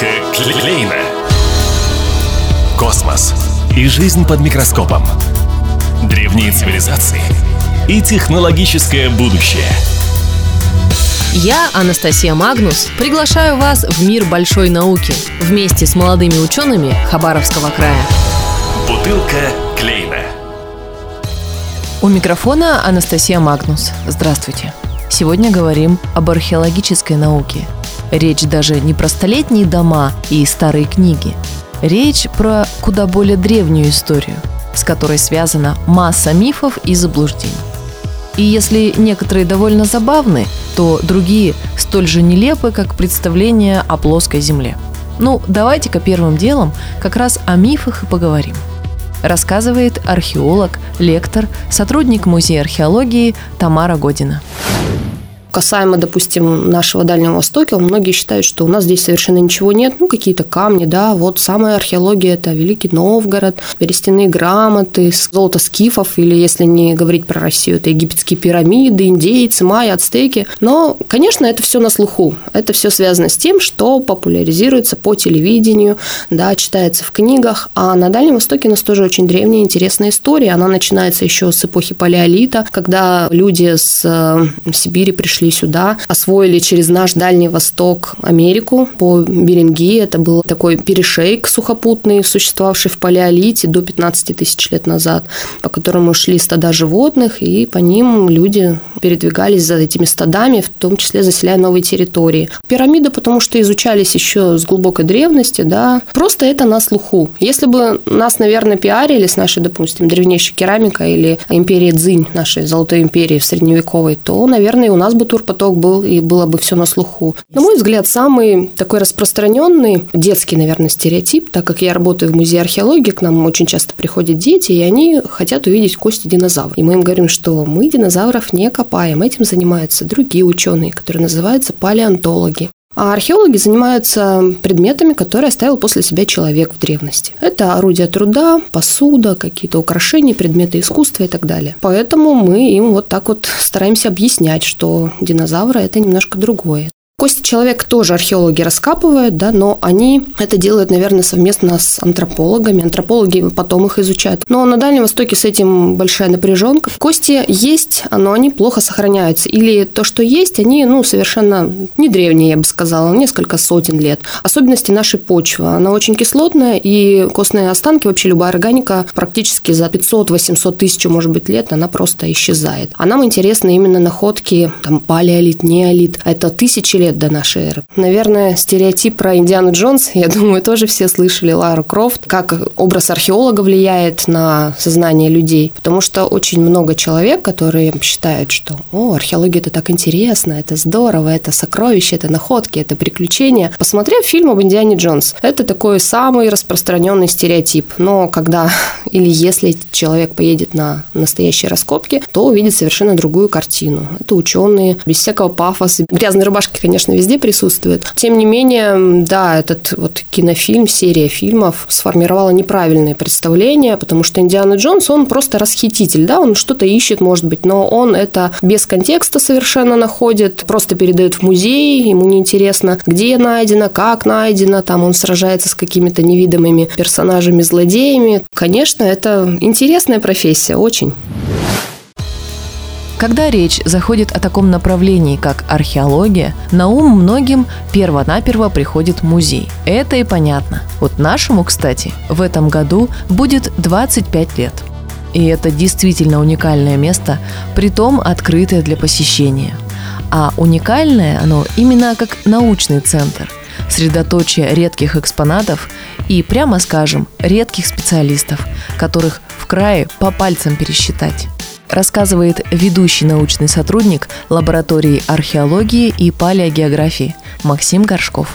Бутылка Клейна. Космос и жизнь под микроскопом. Древние цивилизации и технологическое будущее. Я, Анастасия Магнус, приглашаю вас в мир большой науки вместе с молодыми учеными Хабаровского края. Бутылка Клейна. У микрофона Анастасия Магнус. Здравствуйте. Сегодня говорим об археологической науке – Речь даже не про столетние дома и старые книги. Речь про куда более древнюю историю, с которой связана масса мифов и заблуждений. И если некоторые довольно забавны, то другие столь же нелепы, как представление о плоской Земле. Ну, давайте-ка первым делом как раз о мифах и поговорим. Рассказывает археолог, лектор, сотрудник Музея археологии Тамара Година. Касаемо, допустим, нашего Дальнего Востока, многие считают, что у нас здесь совершенно ничего нет, ну, какие-то камни, да, вот самая археология – это Великий Новгород, берестяные грамоты, золото скифов, или, если не говорить про Россию, это египетские пирамиды, индейцы, майя, ацтеки. Но, конечно, это все на слуху. Это все связано с тем, что популяризируется по телевидению, да, читается в книгах. А на Дальнем Востоке у нас тоже очень древняя интересная история. Она начинается еще с эпохи Палеолита, когда люди с э, Сибири пришли пришли сюда, освоили через наш Дальний Восток Америку по Беринги. Это был такой перешейк сухопутный, существовавший в палеолите до 15 тысяч лет назад, по которому шли стада животных, и по ним люди передвигались за этими стадами, в том числе заселяя новые территории. Пирамиды, потому что изучались еще с глубокой древности, да, просто это на слуху. Если бы нас, наверное, пиарили с нашей, допустим, древнейшей керамикой или империей Цзинь, нашей золотой империи в средневековой, то, наверное, у нас бы турпоток был, и было бы все на слуху. На мой взгляд, самый такой распространенный детский, наверное, стереотип, так как я работаю в музее археологии, к нам очень часто приходят дети, и они хотят увидеть кости динозавров. И мы им говорим, что мы динозавров не копаем, этим занимаются другие ученые, которые называются палеонтологи. А археологи занимаются предметами, которые оставил после себя человек в древности. Это орудия труда, посуда, какие-то украшения, предметы искусства и так далее. Поэтому мы им вот так вот стараемся объяснять, что динозавры – это немножко другое. Кости человека тоже археологи раскапывают, да, но они это делают, наверное, совместно с антропологами. Антропологи потом их изучают. Но на Дальнем Востоке с этим большая напряженка. Кости есть, но они плохо сохраняются. Или то, что есть, они ну, совершенно не древние, я бы сказала, несколько сотен лет. Особенности нашей почвы. Она очень кислотная, и костные останки, вообще любая органика, практически за 500-800 тысяч, может быть, лет она просто исчезает. А нам интересны именно находки там, палеолит, неолит. Это тысячи лет лет до нашей эры. Наверное, стереотип про Индиану Джонс, я думаю, тоже все слышали Лару Крофт, как образ археолога влияет на сознание людей, потому что очень много человек, которые считают, что о, археология это так интересно, это здорово, это сокровище, это находки, это приключения. Посмотрев фильм об Индиане Джонс, это такой самый распространенный стереотип. Но когда или если человек поедет на настоящие раскопки, то увидит совершенно другую картину. Это ученые без всякого пафоса. Грязные рубашки, конечно, конечно, везде присутствует. Тем не менее, да, этот вот кинофильм, серия фильмов сформировала неправильное представление, потому что Индиана Джонс, он просто расхититель, да, он что-то ищет, может быть, но он это без контекста совершенно находит, просто передает в музей, ему неинтересно, где найдено, как найдено, там он сражается с какими-то невидимыми персонажами-злодеями. Конечно, это интересная профессия, очень. Когда речь заходит о таком направлении, как археология, на ум многим перво-наперво приходит музей. Это и понятно. Вот нашему, кстати, в этом году будет 25 лет. И это действительно уникальное место, притом открытое для посещения. А уникальное оно именно как научный центр, средоточие редких экспонатов и, прямо скажем, редких специалистов, которых в крае по пальцам пересчитать рассказывает ведущий научный сотрудник лаборатории археологии и палеогеографии Максим Горшков.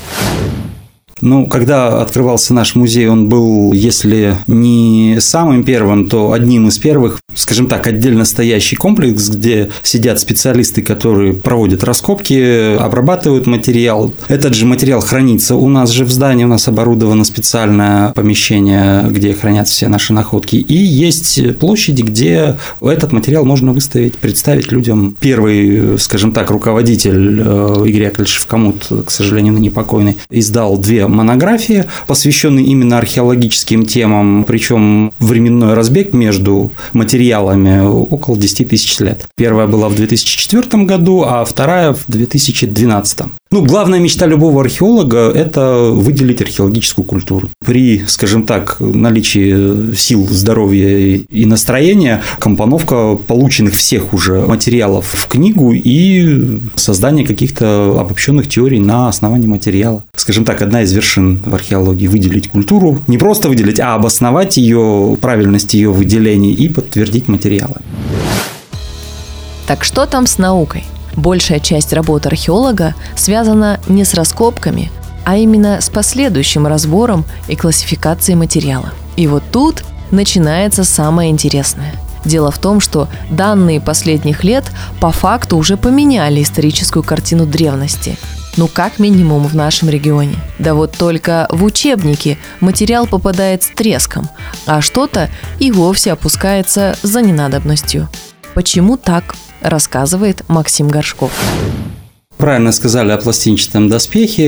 Ну, когда открывался наш музей, он был, если не самым первым, то одним из первых, скажем так, отдельно стоящий комплекс, где сидят специалисты, которые проводят раскопки, обрабатывают материал. Этот же материал хранится у нас же в здании, у нас оборудовано специальное помещение, где хранятся все наши находки. И есть площади, где этот материал можно выставить, представить людям. Первый, скажем так, руководитель э, Игорь Яковлевич к сожалению, непокойный, издал две две монографии, посвященные именно археологическим темам, причем временной разбег между материалами около 10 тысяч лет. Первая была в 2004 году, а вторая в 2012. Ну, главная мечта любого археолога – это выделить археологическую культуру. При, скажем так, наличии сил, здоровья и настроения, компоновка полученных всех уже материалов в книгу и создание каких-то обобщенных теорий на основании материала. Скажем так, одна из вершин в археологии – выделить культуру. Не просто выделить, а обосновать ее, правильность ее выделения и подтвердить материалы. Так что там с наукой? Большая часть работы археолога связана не с раскопками, а именно с последующим разбором и классификацией материала. И вот тут начинается самое интересное. Дело в том, что данные последних лет по факту уже поменяли историческую картину древности. Ну, как минимум в нашем регионе. Да вот только в учебники материал попадает с треском, а что-то и вовсе опускается за ненадобностью. Почему так? Рассказывает Максим Горшков. Правильно сказали о пластинчатом доспехе.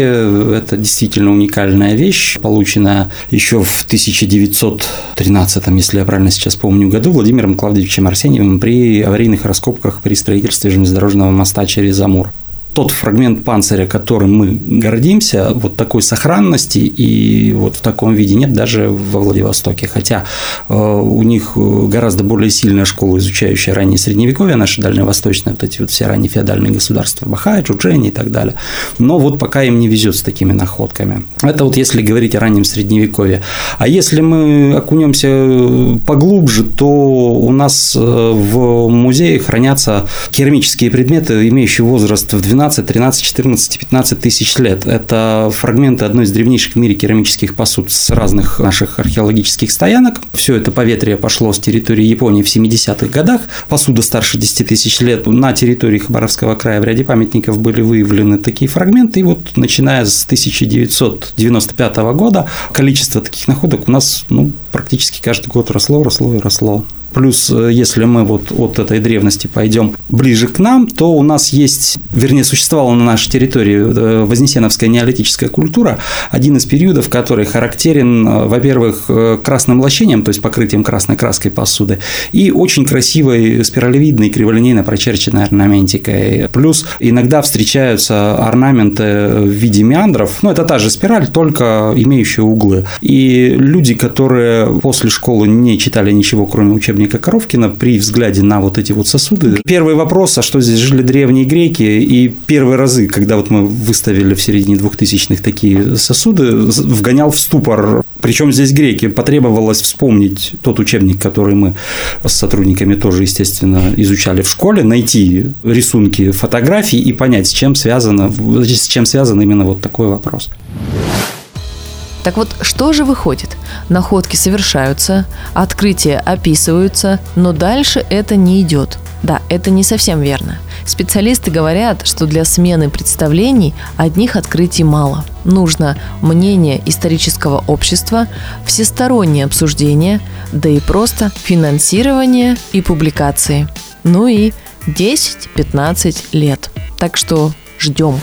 Это действительно уникальная вещь, полученная еще в 1913, если я правильно сейчас помню, году Владимиром Клавдевичем Арсеньевым при аварийных раскопках при строительстве железнодорожного моста через Амур тот фрагмент панциря, которым мы гордимся, вот такой сохранности и вот в таком виде нет даже во Владивостоке. Хотя э, у них гораздо более сильная школа, изучающая раннее средневековье, наши дальневосточные, вот эти вот все ранние феодальные государства, Бахай, Джуджени и так далее. Но вот пока им не везет с такими находками. Это вот если говорить о раннем средневековье. А если мы окунемся поглубже, то у нас э, в музее хранятся керамические предметы, имеющие возраст в 12 12, 13, 14, 15 тысяч лет. Это фрагменты одной из древнейших в мире керамических посуд с разных наших археологических стоянок. Все это поветрие пошло с территории Японии в 70-х годах. Посуда старше 10 тысяч лет. На территории Хабаровского края в ряде памятников были выявлены такие фрагменты. И вот начиная с 1995 года количество таких находок у нас ну, практически каждый год росло, росло и росло. Плюс, э, если мы вот от этой древности пойдем ближе к нам, то у нас есть, вернее, существовала на нашей территории э, Вознесеновская неолитическая культура, один из периодов, который характерен, э, во-первых, красным лощением, то есть покрытием красной краской посуды, и очень красивой спиралевидной криволинейно прочерченной орнаментикой. Плюс иногда встречаются орнаменты в виде меандров, ну, это та же спираль, только имеющая углы. И люди, которые после школы не читали ничего, кроме учебника учебника Коровкина при взгляде на вот эти вот сосуды. Первый вопрос, а что здесь жили древние греки? И первые разы, когда вот мы выставили в середине двухтысячных такие сосуды, вгонял в ступор. Причем здесь греки. Потребовалось вспомнить тот учебник, который мы с сотрудниками тоже, естественно, изучали в школе, найти рисунки, фотографии и понять, с чем связано, с чем связан именно вот такой вопрос. Так вот, что же выходит? Находки совершаются, открытия описываются, но дальше это не идет. Да, это не совсем верно. Специалисты говорят, что для смены представлений одних открытий мало. Нужно мнение исторического общества, всестороннее обсуждение, да и просто финансирование и публикации. Ну и 10-15 лет. Так что ждем.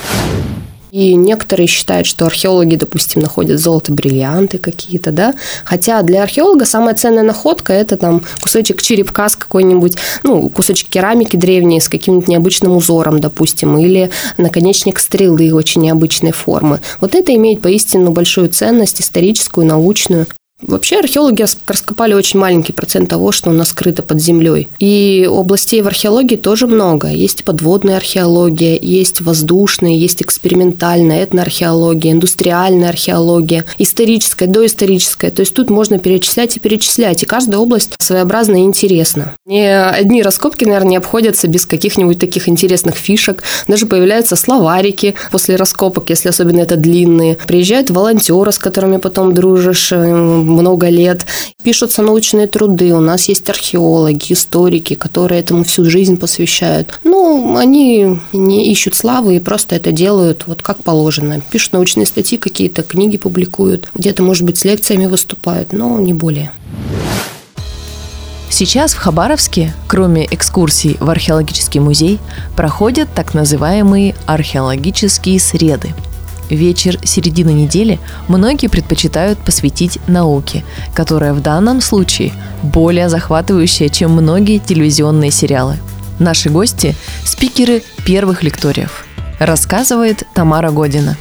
И некоторые считают, что археологи, допустим, находят золото, бриллианты какие-то, да. Хотя для археолога самая ценная находка – это там кусочек черепка с какой-нибудь, ну, кусочек керамики древней с каким-нибудь необычным узором, допустим, или наконечник стрелы очень необычной формы. Вот это имеет поистину большую ценность историческую, научную. Вообще археологи раскопали очень маленький процент того, что у нас скрыто под землей. И областей в археологии тоже много. Есть подводная археология, есть воздушная, есть экспериментальная, этноархеология, индустриальная археология, историческая, доисторическая. То есть тут можно перечислять и перечислять. И каждая область своеобразна и интересна. Не одни раскопки, наверное, не обходятся без каких-нибудь таких интересных фишек. Даже появляются словарики после раскопок, если особенно это длинные. Приезжают волонтеры, с которыми потом дружишь, много лет. Пишутся научные труды, у нас есть археологи, историки, которые этому всю жизнь посвящают. Ну, они не ищут славы и просто это делают вот как положено. Пишут научные статьи какие-то, книги публикуют, где-то, может быть, с лекциями выступают, но не более. Сейчас в Хабаровске, кроме экскурсий в археологический музей, проходят так называемые археологические среды – Вечер середины недели многие предпочитают посвятить науке, которая в данном случае более захватывающая, чем многие телевизионные сериалы. Наши гости – спикеры первых лекториев. Рассказывает Тамара Година.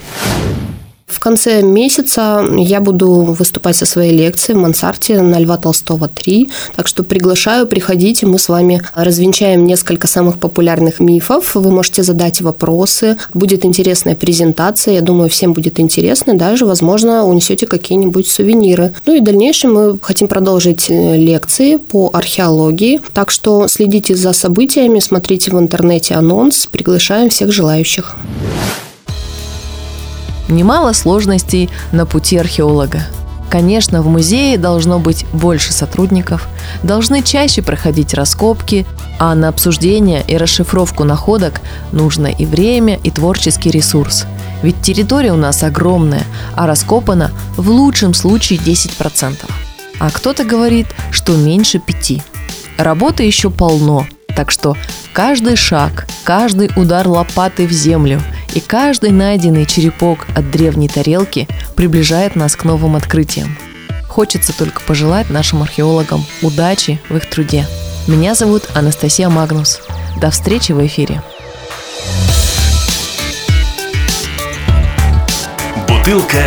В конце месяца я буду выступать со своей лекцией в Мансарте на Льва Толстого 3. Так что приглашаю, приходите, мы с вами развенчаем несколько самых популярных мифов. Вы можете задать вопросы. Будет интересная презентация. Я думаю, всем будет интересно. Даже, возможно, унесете какие-нибудь сувениры. Ну и в дальнейшем мы хотим продолжить э, лекции по археологии. Так что следите за событиями, смотрите в интернете анонс. Приглашаем всех желающих. Немало сложностей на пути археолога. Конечно, в музее должно быть больше сотрудников, должны чаще проходить раскопки, а на обсуждение и расшифровку находок нужно и время, и творческий ресурс. Ведь территория у нас огромная, а раскопана в лучшем случае 10%. А кто-то говорит, что меньше 5%. Работы еще полно, так что каждый шаг, каждый удар лопатой в землю и каждый найденный черепок от древней тарелки приближает нас к новым открытиям. Хочется только пожелать нашим археологам удачи в их труде. Меня зовут Анастасия Магнус. До встречи в эфире. Бутылка